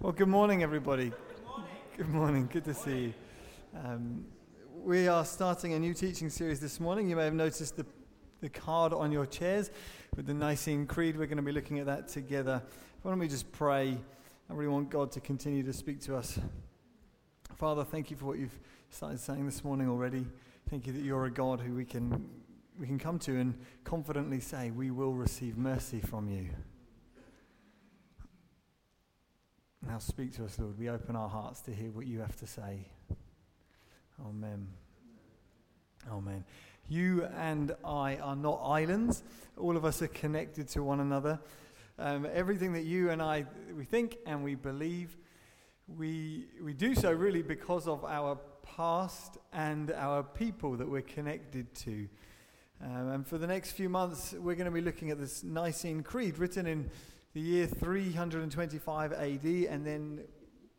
Well, good morning, everybody. Good morning. Good morning. Good to see you. Um, we are starting a new teaching series this morning. You may have noticed the, the card on your chairs with the Nicene Creed. We're going to be looking at that together. Why don't we just pray? I really want God to continue to speak to us. Father, thank you for what you've started saying this morning already. Thank you that you're a God who we can, we can come to and confidently say, We will receive mercy from you. Now speak to us, Lord. We open our hearts to hear what you have to say. Amen. Amen. You and I are not islands. All of us are connected to one another. Um, everything that you and I we think and we believe, we we do so really because of our past and our people that we're connected to. Um, and for the next few months, we're going to be looking at this Nicene Creed, written in the year 325 AD and then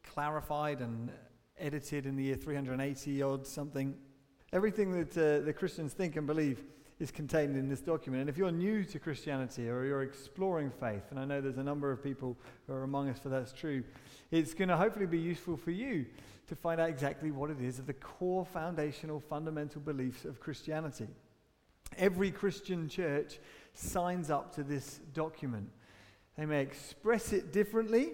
clarified and edited in the year 380 odd something. Everything that uh, the Christians think and believe is contained in this document. And if you're new to Christianity or you're exploring faith, and I know there's a number of people who are among us for that's true, it's going to hopefully be useful for you to find out exactly what it is of the core foundational fundamental beliefs of Christianity. Every Christian church signs up to this document. They may express it differently.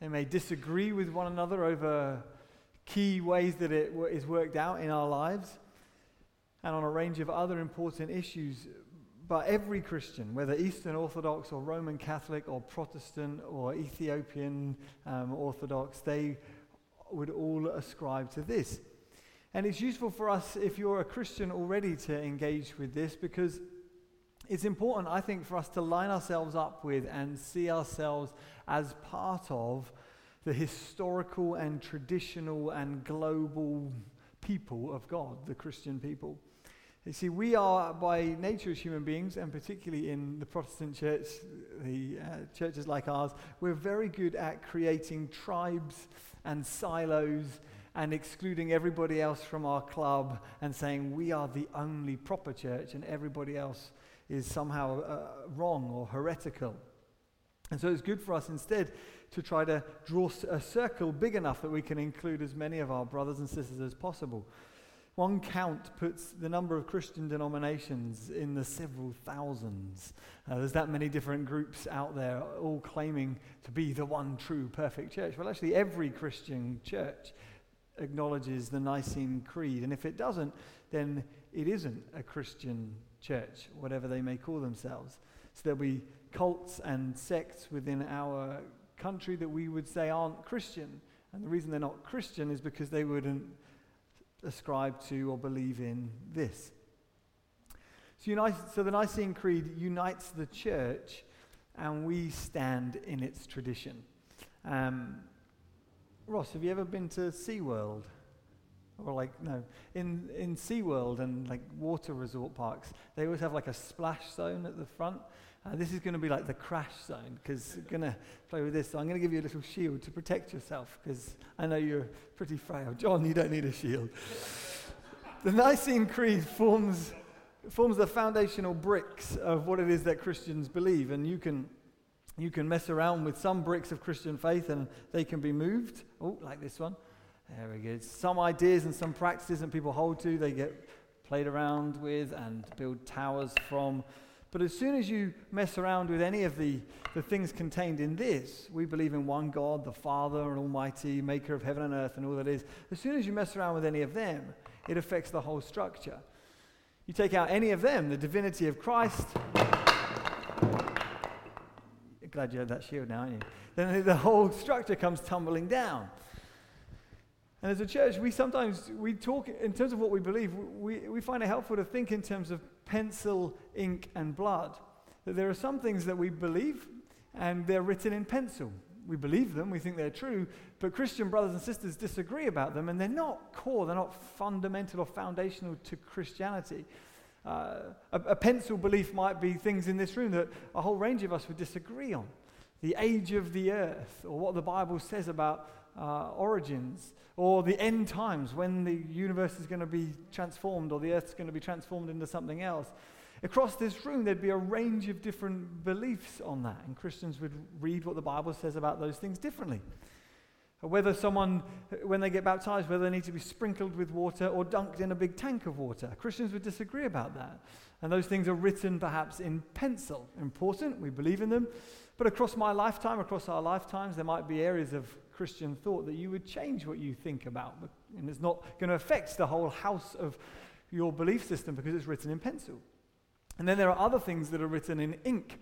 They may disagree with one another over key ways that it is worked out in our lives and on a range of other important issues. But every Christian, whether Eastern Orthodox or Roman Catholic or Protestant or Ethiopian um, Orthodox, they would all ascribe to this. And it's useful for us, if you're a Christian already, to engage with this because it's important, I think, for us to line ourselves up with and see ourselves as part of the historical and traditional and global people of God, the Christian people. You see, we are by nature as human beings, and particularly in the Protestant church, the uh, churches like ours, we're very good at creating tribes and silos and excluding everybody else from our club and saying we are the only proper church and everybody else is somehow uh, wrong or heretical. And so it's good for us instead to try to draw a circle big enough that we can include as many of our brothers and sisters as possible. One count puts the number of Christian denominations in the several thousands. Uh, there's that many different groups out there, all claiming to be the one true perfect church. Well, actually, every Christian church acknowledges the Nicene Creed. And if it doesn't, then it isn't a Christian church, whatever they may call themselves. So there'll be cults and sects within our country that we would say aren't Christian. And the reason they're not Christian is because they wouldn't ascribe to or believe in this. So, united, so the Nicene Creed unites the church, and we stand in its tradition. Um, Ross, have you ever been to SeaWorld? Or like, no, in, in SeaWorld and like water resort parks, they always have like a splash zone at the front. Uh, this is going to be like the crash zone because I'm going to play with this. So I'm going to give you a little shield to protect yourself because I know you're pretty frail. John, you don't need a shield. the Nicene Creed forms, forms the foundational bricks of what it is that Christians believe. And you can, you can mess around with some bricks of Christian faith and they can be moved. Oh, like this one. There we go. Some ideas and some practices that people hold to, they get played around with and build towers from. But as soon as you mess around with any of the, the things contained in this, we believe in one God, the Father and Almighty, maker of heaven and earth and all that is. As soon as you mess around with any of them, it affects the whole structure. You take out any of them, the divinity of Christ. Glad you had that shield now, aren't you? Then the whole structure comes tumbling down. And as a church, we sometimes we talk in terms of what we believe. We, we find it helpful to think in terms of pencil, ink, and blood. That there are some things that we believe, and they're written in pencil. We believe them, we think they're true, but Christian brothers and sisters disagree about them, and they're not core, they're not fundamental or foundational to Christianity. Uh, a, a pencil belief might be things in this room that a whole range of us would disagree on. The age of the earth, or what the Bible says about uh, origins, or the end times when the universe is going to be transformed or the earth is going to be transformed into something else. Across this room, there'd be a range of different beliefs on that, and Christians would read what the Bible says about those things differently. Whether someone, when they get baptized, whether they need to be sprinkled with water or dunked in a big tank of water. Christians would disagree about that. And those things are written perhaps in pencil. Important, we believe in them. But across my lifetime, across our lifetimes, there might be areas of Christian thought that you would change what you think about. And it's not going to affect the whole house of your belief system because it's written in pencil. And then there are other things that are written in ink.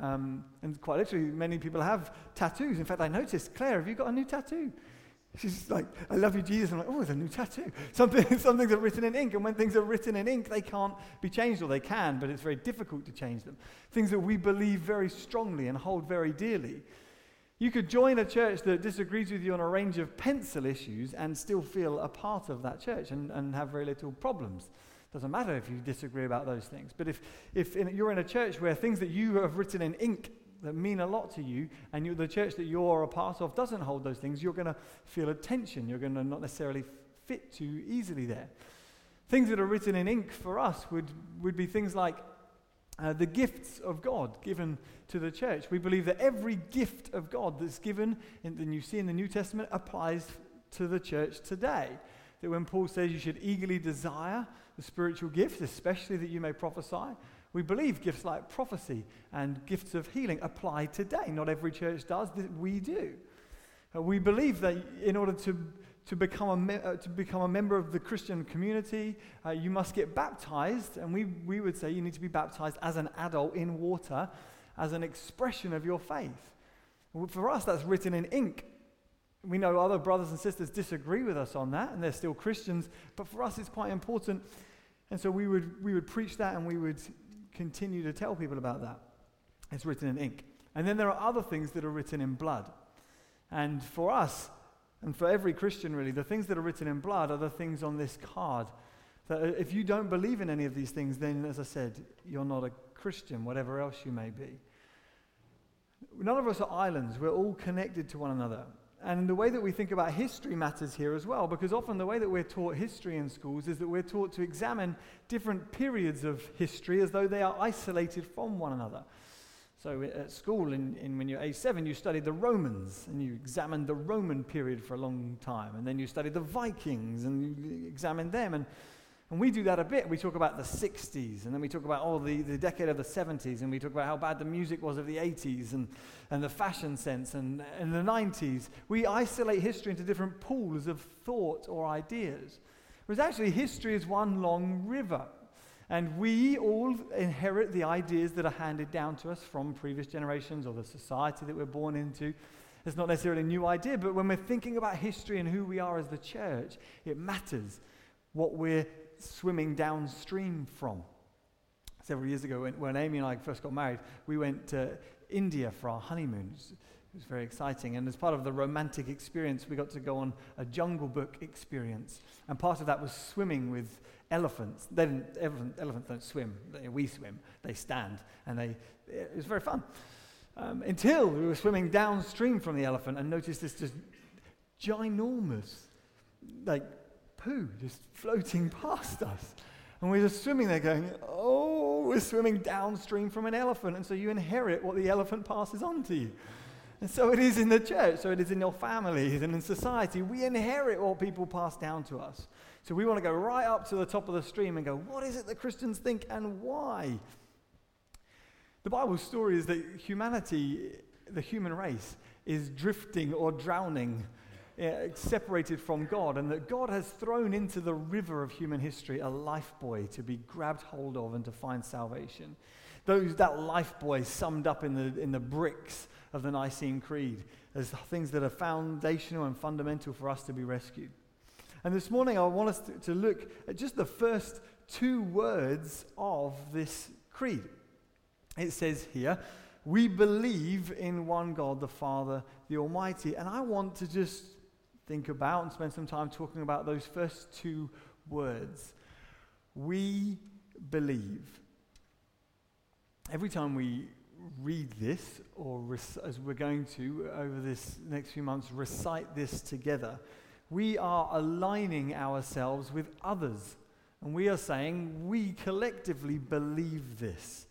Um, and quite literally, many people have tattoos. In fact, I noticed, Claire, have you got a new tattoo? She's like, I love you, Jesus. I'm like, oh, it's a new tattoo. Something, some things are written in ink. And when things are written in ink, they can't be changed, or they can, but it's very difficult to change them. Things that we believe very strongly and hold very dearly. You could join a church that disagrees with you on a range of pencil issues and still feel a part of that church and, and have very little problems. Doesn't matter if you disagree about those things. But if, if in, you're in a church where things that you have written in ink that mean a lot to you, and you, the church that you're a part of doesn't hold those things, you're going to feel a tension. You're going to not necessarily fit too easily there. Things that are written in ink for us would, would be things like uh, the gifts of God given to the church. We believe that every gift of God that's given, in, and you see in the New Testament, applies to the church today. That when Paul says you should eagerly desire the spiritual gifts, especially that you may prophesy. We believe gifts like prophecy and gifts of healing apply today. Not every church does, we do. Uh, we believe that in order to, to, become, a me- uh, to become a member of the Christian community, uh, you must get baptized. And we, we would say you need to be baptized as an adult in water as an expression of your faith. For us, that's written in ink we know other brothers and sisters disagree with us on that, and they're still Christians, but for us it's quite important and so we would, we would preach that and we would continue to tell people about that. It's written in ink. And then there are other things that are written in blood. And for us, and for every Christian really, the things that are written in blood are the things on this card. That uh, if you don't believe in any of these things, then, as I said, you're not a Christian, whatever else you may be. None of us are islands. We're all connected to one another. And the way that we think about history matters here as well, because often the way that we're taught history in schools is that we're taught to examine different periods of history as though they are isolated from one another. So uh, at school, in, in, when you're age seven, you studied the Romans and you examined the Roman period for a long time. And then you studied the Vikings and you examined them. And and we do that a bit. We talk about the 60s, and then we talk about, oh, the, the decade of the 70s, and we talk about how bad the music was of the 80s, and, and the fashion sense, and, and the 90s. We isolate history into different pools of thought or ideas. Whereas actually, history is one long river. And we all inherit the ideas that are handed down to us from previous generations or the society that we're born into. It's not necessarily a new idea, but when we're thinking about history and who we are as the church, it matters what we're swimming downstream from. Several years ago, when, when Amy and I first got married, we went to India for our honeymoon. Was very exciting. And as part of the romantic experience, we got to go on a jungle book experience. And part of that was swimming with elephants. They didn't, elephant, elephants don't swim. They, we swim. They stand. And they, it was very fun. Um, until we were swimming downstream from the elephant and noticed this just ginormous, like poo just floating past us. And we're just swimming there going, oh, we're swimming downstream from an elephant. And so you inherit what the elephant passes on to you. And so it is in the church, so it is in your families and in society. We inherit what people pass down to us. So we want to go right up to the top of the stream and go, what is it that Christians think and why? The Bible's story is that humanity, the human race, is drifting or drowning uh, separated from God, and that God has thrown into the river of human history a life buoy to be grabbed hold of and to find salvation. Those, that life buoy summed up in the, in the bricks of the Nicene Creed as things that are foundational and fundamental for us to be rescued. And this morning, I want us to, to look at just the first two words of this creed. It says here, we believe in one God, the Father, the Almighty. And I want to just think about and spend some time talking about those first two words. We believe. Every time we read this, or as we're going to over this next few months, recite this together, we are aligning ourselves with others. And we are saying we collectively believe this.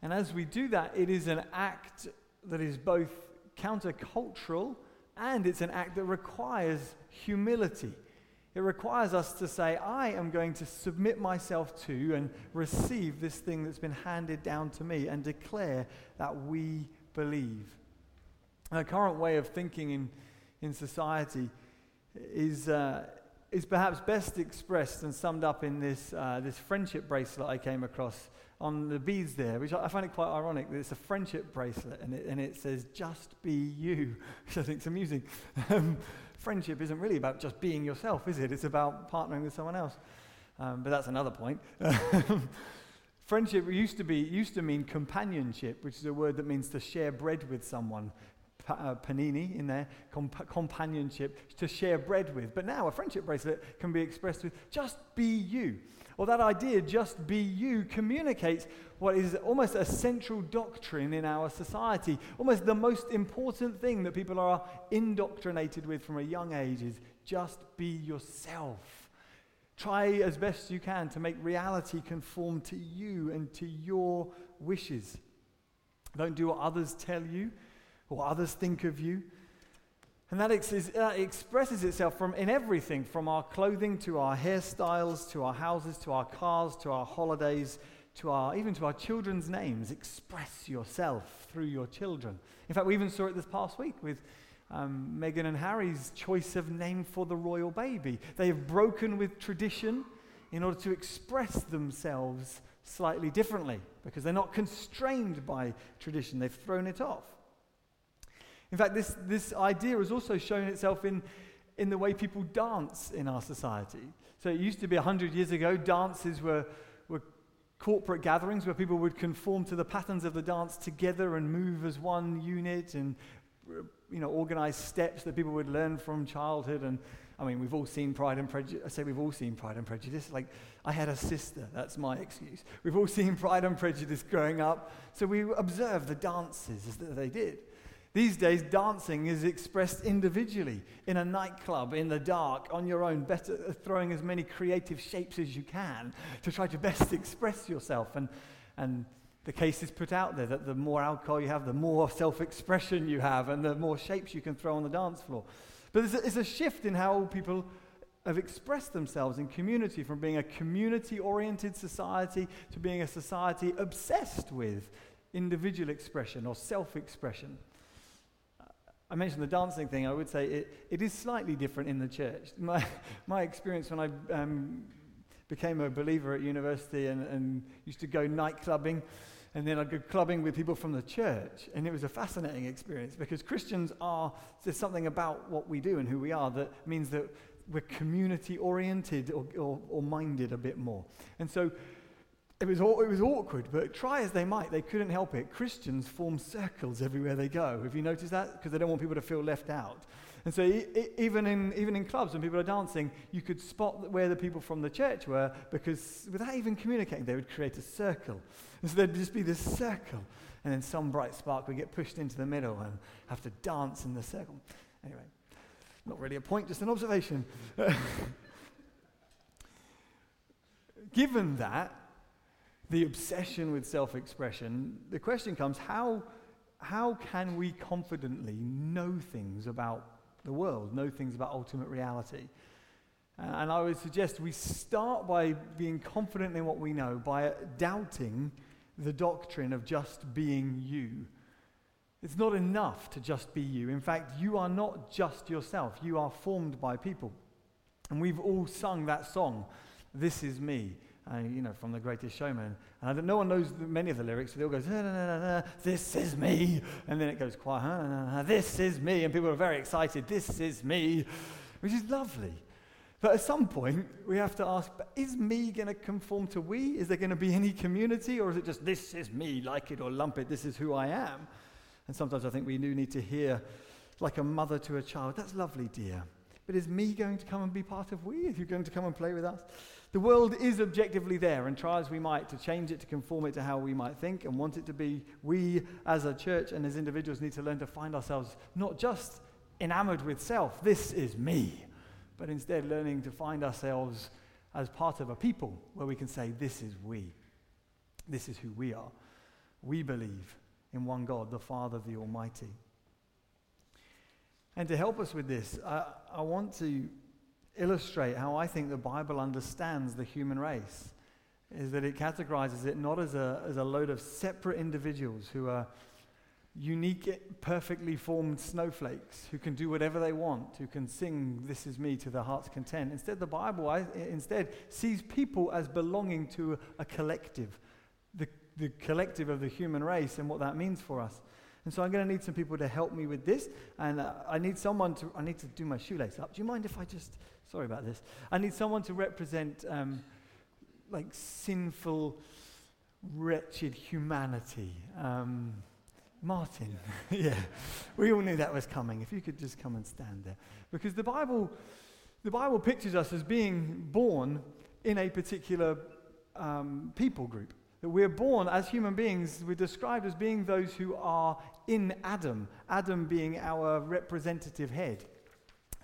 And as we do that, it is an act that is both countercultural and it's an act that requires humility. It requires us to say, I am going to submit myself to and receive this thing that's been handed down to me and declare that we believe. Our current way of thinking in, in society is, uh, is perhaps best expressed and summed up in this, uh, this friendship bracelet I came across on the beads there, which I, find it quite ironic that it's a friendship bracelet and it, and it says, just be you, which I think is amusing. Friendship isn't really about just being yourself, is it? It's about partnering with someone else. Um, but that's another point. Friendship used to be used to mean companionship, which is a word that means to share bread with someone. Pa- uh, panini in there, comp- companionship, to share bread with. But now a friendship bracelet can be expressed with just be you. Or that idea, just be you, communicates what is almost a central doctrine in our society. Almost the most important thing that people are indoctrinated with from a young age is just be yourself. Try as best you can to make reality conform to you and to your wishes. Don't do what others tell you or others think of you. And that, ex- that expresses itself from in everything from our clothing to our hairstyles to our houses to our cars to our holidays to our even to our children's names. Express yourself through your children. In fact, we even saw it this past week with um, Meghan and Harry's choice of name for the royal baby. They have broken with tradition in order to express themselves slightly differently because they're not constrained by tradition. They've thrown it off. In fact, this, this idea has also shown itself in, in the way people dance in our society. So it used to be 100 years ago, dances were, were corporate gatherings where people would conform to the patterns of the dance together and move as one unit and you know, organize steps that people would learn from childhood. And I mean, we've all seen Pride and Prejudice. I say we've all seen Pride and Prejudice. Like, I had a sister. That's my excuse. We've all seen Pride and Prejudice growing up. So we observe the dances that they did. These days, dancing is expressed individually in a nightclub, in the dark, on your own, better, uh, throwing as many creative shapes as you can to try to best express yourself. And, and the case is put out there that the more alcohol you have, the more self expression you have, and the more shapes you can throw on the dance floor. But there's a, there's a shift in how people have expressed themselves in community from being a community oriented society to being a society obsessed with individual expression or self expression. I mentioned the dancing thing, I would say it, it is slightly different in the church. My, my experience when I um, became a believer at university and, and used to go night clubbing, and then I'd go clubbing with people from the church, and it was a fascinating experience because Christians are, there's something about what we do and who we are that means that we're community oriented or, or, or minded a bit more. And so it was, it was awkward, but try as they might, they couldn't help it. Christians form circles everywhere they go. Have you noticed that? Because they don't want people to feel left out. And so, even, in, even in clubs, when people are dancing, you could spot where the people from the church were because without even communicating, they would create a circle. And so, there'd just be this circle. And then some bright spark would get pushed into the middle and have to dance in the circle. Anyway, not really a point, just an observation. Given that, the obsession with self expression, the question comes how, how can we confidently know things about the world, know things about ultimate reality? Uh, and I would suggest we start by being confident in what we know, by doubting the doctrine of just being you. It's not enough to just be you. In fact, you are not just yourself, you are formed by people. And we've all sung that song, This Is Me uh, you know, from The Greatest Showman. And no one knows many of the lyrics, so they all go, na, na, na, this is me. And then it goes quiet, this is me. And people are very excited, this is me, which is lovely. But at some point, we have to ask, is me going to conform to we? Is there going to be any community? Or is it just, this is me, like it or lump it, this is who I am? And sometimes I think we do need to hear, like a mother to a child, that's lovely, dear. But is me going to come and be part of we? Is you going to come and play with us? The world is objectively there, and try as we might to change it, to conform it to how we might think and want it to be, we as a church and as individuals need to learn to find ourselves not just enamored with self, this is me, but instead learning to find ourselves as part of a people where we can say, this is we. This is who we are. We believe in one God, the Father, the Almighty. And to help us with this, I, I want to illustrate how I think the Bible understands the human race. Is that it categorizes it not as a, as a load of separate individuals who are unique, perfectly formed snowflakes who can do whatever they want, who can sing "This is me" to their heart's content. Instead, the Bible I, instead sees people as belonging to a collective, the, the collective of the human race, and what that means for us. And so I'm going to need some people to help me with this, and uh, I need someone to. I need to do my shoelace up. Do you mind if I just? Sorry about this. I need someone to represent um, like sinful, wretched humanity. Um, Martin. yeah. We all knew that was coming. If you could just come and stand there. Because the Bible, the Bible pictures us as being born in a particular um, people group. That we're born as human beings, we're described as being those who are in Adam, Adam being our representative head.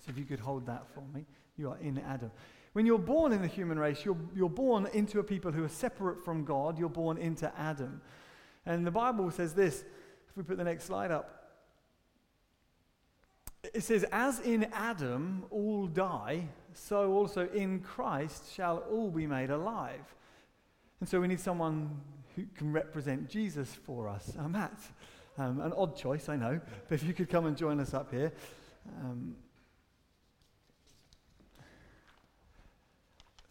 So if you could hold that for me, you are in Adam. When you're born in the human race, you're, you're born into a people who are separate from God, you're born into Adam. And the Bible says this if we put the next slide up. It says, As in Adam all die, so also in Christ shall all be made alive. And so we need someone who can represent Jesus for us. Uh, Matt, um, an odd choice, I know, but if you could come and join us up here. Um,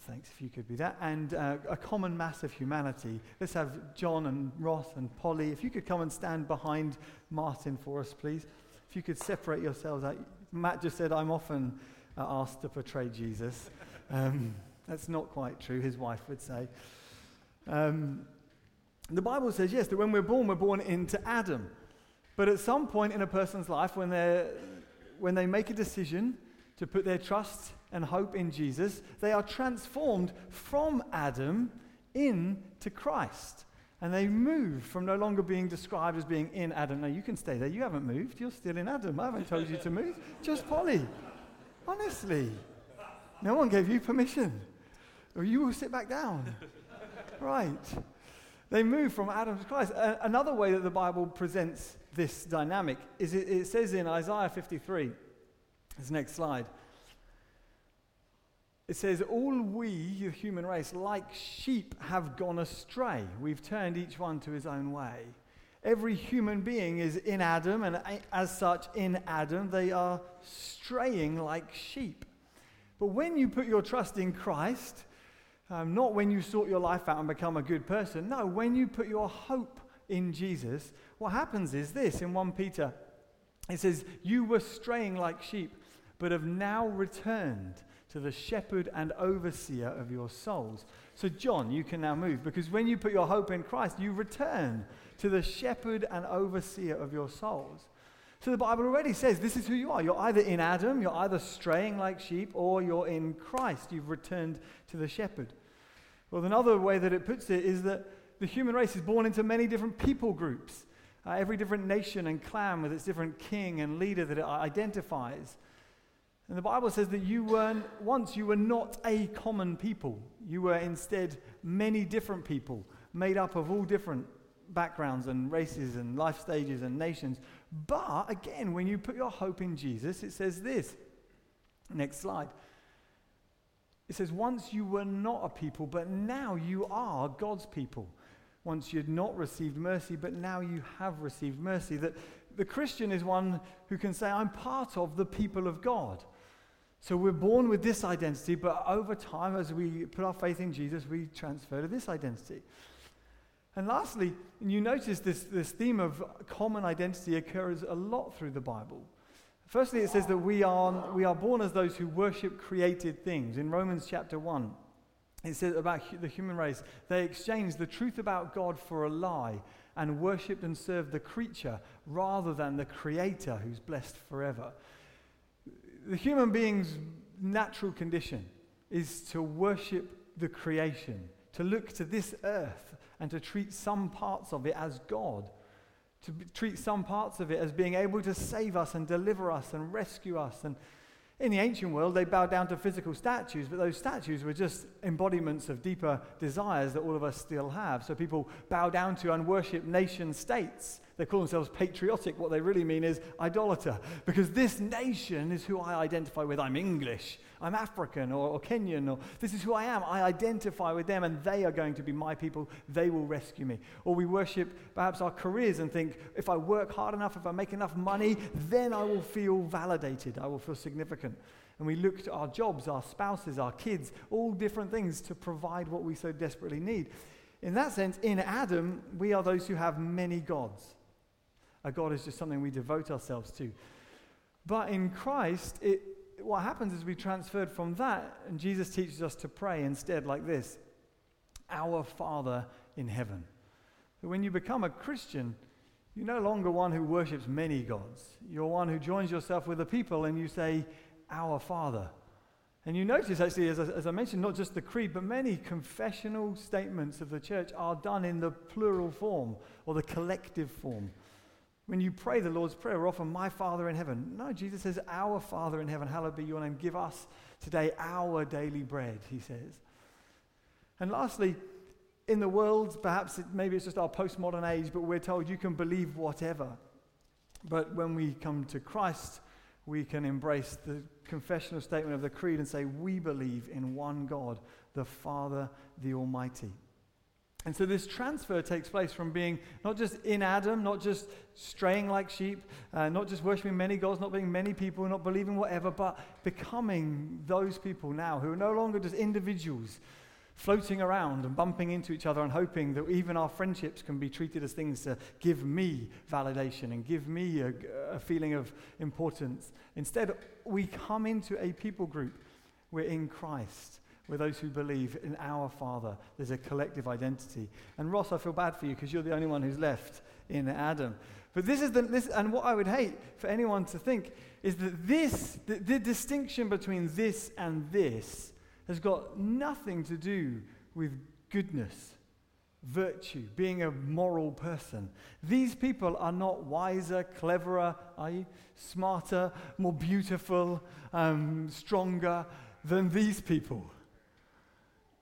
Thanks, if you could be that. And uh, a common mass of humanity. Let's have John and Ross and Polly. If you could come and stand behind Martin for us, please. If you could separate yourselves out. Matt just said, I'm often uh, asked to portray Jesus. Um, that's not quite true, his wife would say. Um, the Bible says, yes, that when we're born, we're born into Adam. But at some point in a person's life, when, they when they make a decision to put their trust and hope in Jesus, they are transformed from Adam into Christ. And they move from no longer being described as being in Adam. Now, you can stay there. You haven't moved. You're still in Adam. I haven't told you to move. Just Polly. Honestly. No one gave you permission. Or you will sit back down. Right. They move from Adam to Christ. Another way that the Bible presents this dynamic is it, it says in Isaiah 53, this next slide, it says, All we, the human race, like sheep, have gone astray. We've turned each one to his own way. Every human being is in Adam, and as such, in Adam, they are straying like sheep. But when you put your trust in Christ, um, not when you sort your life out and become a good person, no, when you put your hope in Jesus, what happens is this in 1 Peter it says, You were straying like sheep, but have now returned to the shepherd and overseer of your souls. So, John, you can now move because when you put your hope in Christ, you return to the shepherd and overseer of your souls. So, the Bible already says this is who you are. You're either in Adam, you're either straying like sheep, or you're in Christ. You've returned to the shepherd. Well, another way that it puts it is that the human race is born into many different people groups. Uh, every different nation and clan with its different king and leader that it identifies. And the Bible says that you were once you were not a common people. You were instead many different people, made up of all different backgrounds and races and life stages and nations. But again, when you put your hope in Jesus, it says this. Next slide. It says, Once you were not a people, but now you are God's people. Once you had not received mercy, but now you have received mercy. That the Christian is one who can say, I'm part of the people of God. So we're born with this identity, but over time, as we put our faith in Jesus, we transfer to this identity. And lastly, you notice this, this theme of common identity occurs a lot through the Bible. Firstly, it says that we are, we are born as those who worship created things. In Romans chapter 1, it says about the human race, they exchanged the truth about God for a lie and worshipped and served the creature rather than the creator who's blessed forever the human being's natural condition is to worship the creation, to look to this earth and to treat some parts of it as God, to b- treat some parts of it as being able to save us and deliver us and rescue us. And in the ancient world, they bowed down to physical statues, but those statues were just embodiments of deeper desires that all of us still have. So people bow down to and worship nation states They call themselves patriotic. What they really mean is idolater. Because this nation is who I identify with. I'm English, I'm African or, or Kenyan, or this is who I am. I identify with them, and they are going to be my people. They will rescue me. Or we worship perhaps our careers and think if I work hard enough, if I make enough money, then I will feel validated, I will feel significant. And we look to our jobs, our spouses, our kids, all different things to provide what we so desperately need. In that sense, in Adam, we are those who have many gods. A God is just something we devote ourselves to. But in Christ, it, what happens is we transferred from that, and Jesus teaches us to pray instead like this Our Father in heaven. So when you become a Christian, you're no longer one who worships many gods. You're one who joins yourself with the people and you say, Our Father. And you notice, actually, as I, as I, mentioned, not just the creed, but many confessional statements of the church are done in the plural form or the collective form. When you pray the Lord's Prayer, we're often, My Father in heaven. No, Jesus says, Our Father in heaven, hallowed be your name. Give us today our daily bread, he says. And lastly, in the world, perhaps it, maybe it's just our postmodern age, but we're told you can believe whatever. But when we come to Christ, we can embrace the confessional statement of the creed and say, We believe in one God, the Father, the Almighty. And so this transfer takes place from being not just in Adam, not just straying like sheep, uh, not just worshiping many gods, not being many people, not believing whatever, but becoming those people now who are no longer just individuals floating around and bumping into each other and hoping that even our friendships can be treated as things to give me validation and give me a, a feeling of importance. Instead, we come into a people group. We're in Christ. We're those who believe in our Father. There's a collective identity. And Ross, I feel bad for you because you're the only one who's left in Adam. But this is the, this, and what I would hate for anyone to think is that this, the, the distinction between this and this, has got nothing to do with goodness, virtue, being a moral person. These people are not wiser, cleverer, are you? Smarter, more beautiful, um, stronger than these people.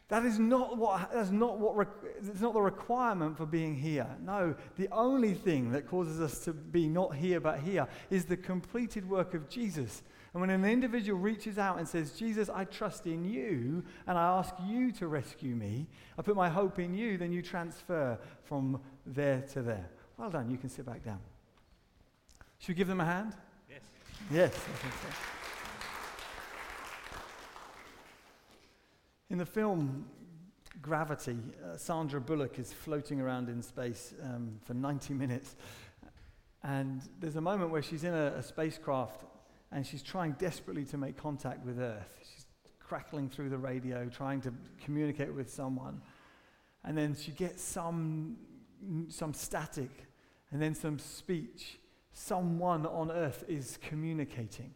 That is not what, that's not what, it's not the requirement for being here. No, the only thing that causes us to be not here but here is the completed work of Jesus. And when an individual reaches out and says, Jesus, I trust in you and I ask you to rescue me, I put my hope in you, then you transfer from there to there. Well done, you can sit back down. Should we give them a hand? Yes. Yes, I think so. In the film Gravity, uh, Sandra Bullock is floating around in space um, for 90 minutes. And there's a moment where she's in a, a spacecraft and she's trying desperately to make contact with Earth. She's crackling through the radio, trying to communicate with someone. And then she gets some, some static and then some speech. Someone on Earth is communicating.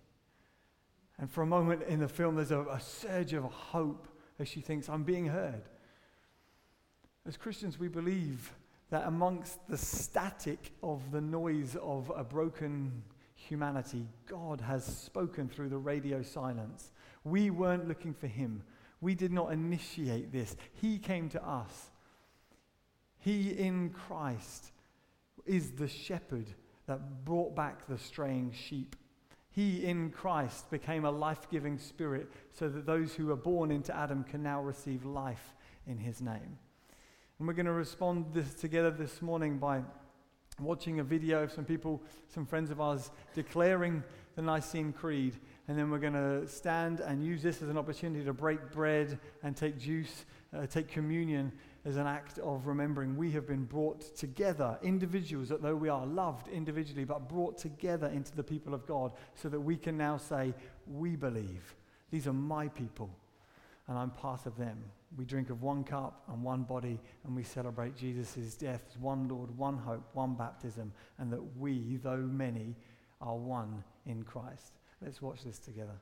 And for a moment in the film, there's a, a surge of hope as she thinks, I'm being heard. As Christians, we believe that amongst the static of the noise of a broken humanity, God has spoken through the radio silence. We weren't looking for him. We did not initiate this. He came to us. He in Christ is the shepherd that brought back the straying sheep. He in Christ became a life giving spirit so that those who are born into Adam can now receive life in his name. And we're going to respond this together this morning by watching a video of some people, some friends of ours, declaring the Nicene Creed. And then we're going to stand and use this as an opportunity to break bread and take juice, uh, take communion as an act of remembering we have been brought together, individuals, that though we are loved individually, but brought together into the people of God so that we can now say, We believe. These are my people, and I'm part of them. We drink of one cup and one body, and we celebrate Jesus' death, one Lord, one hope, one baptism, and that we, though many, are one in Christ. Let's watch this together.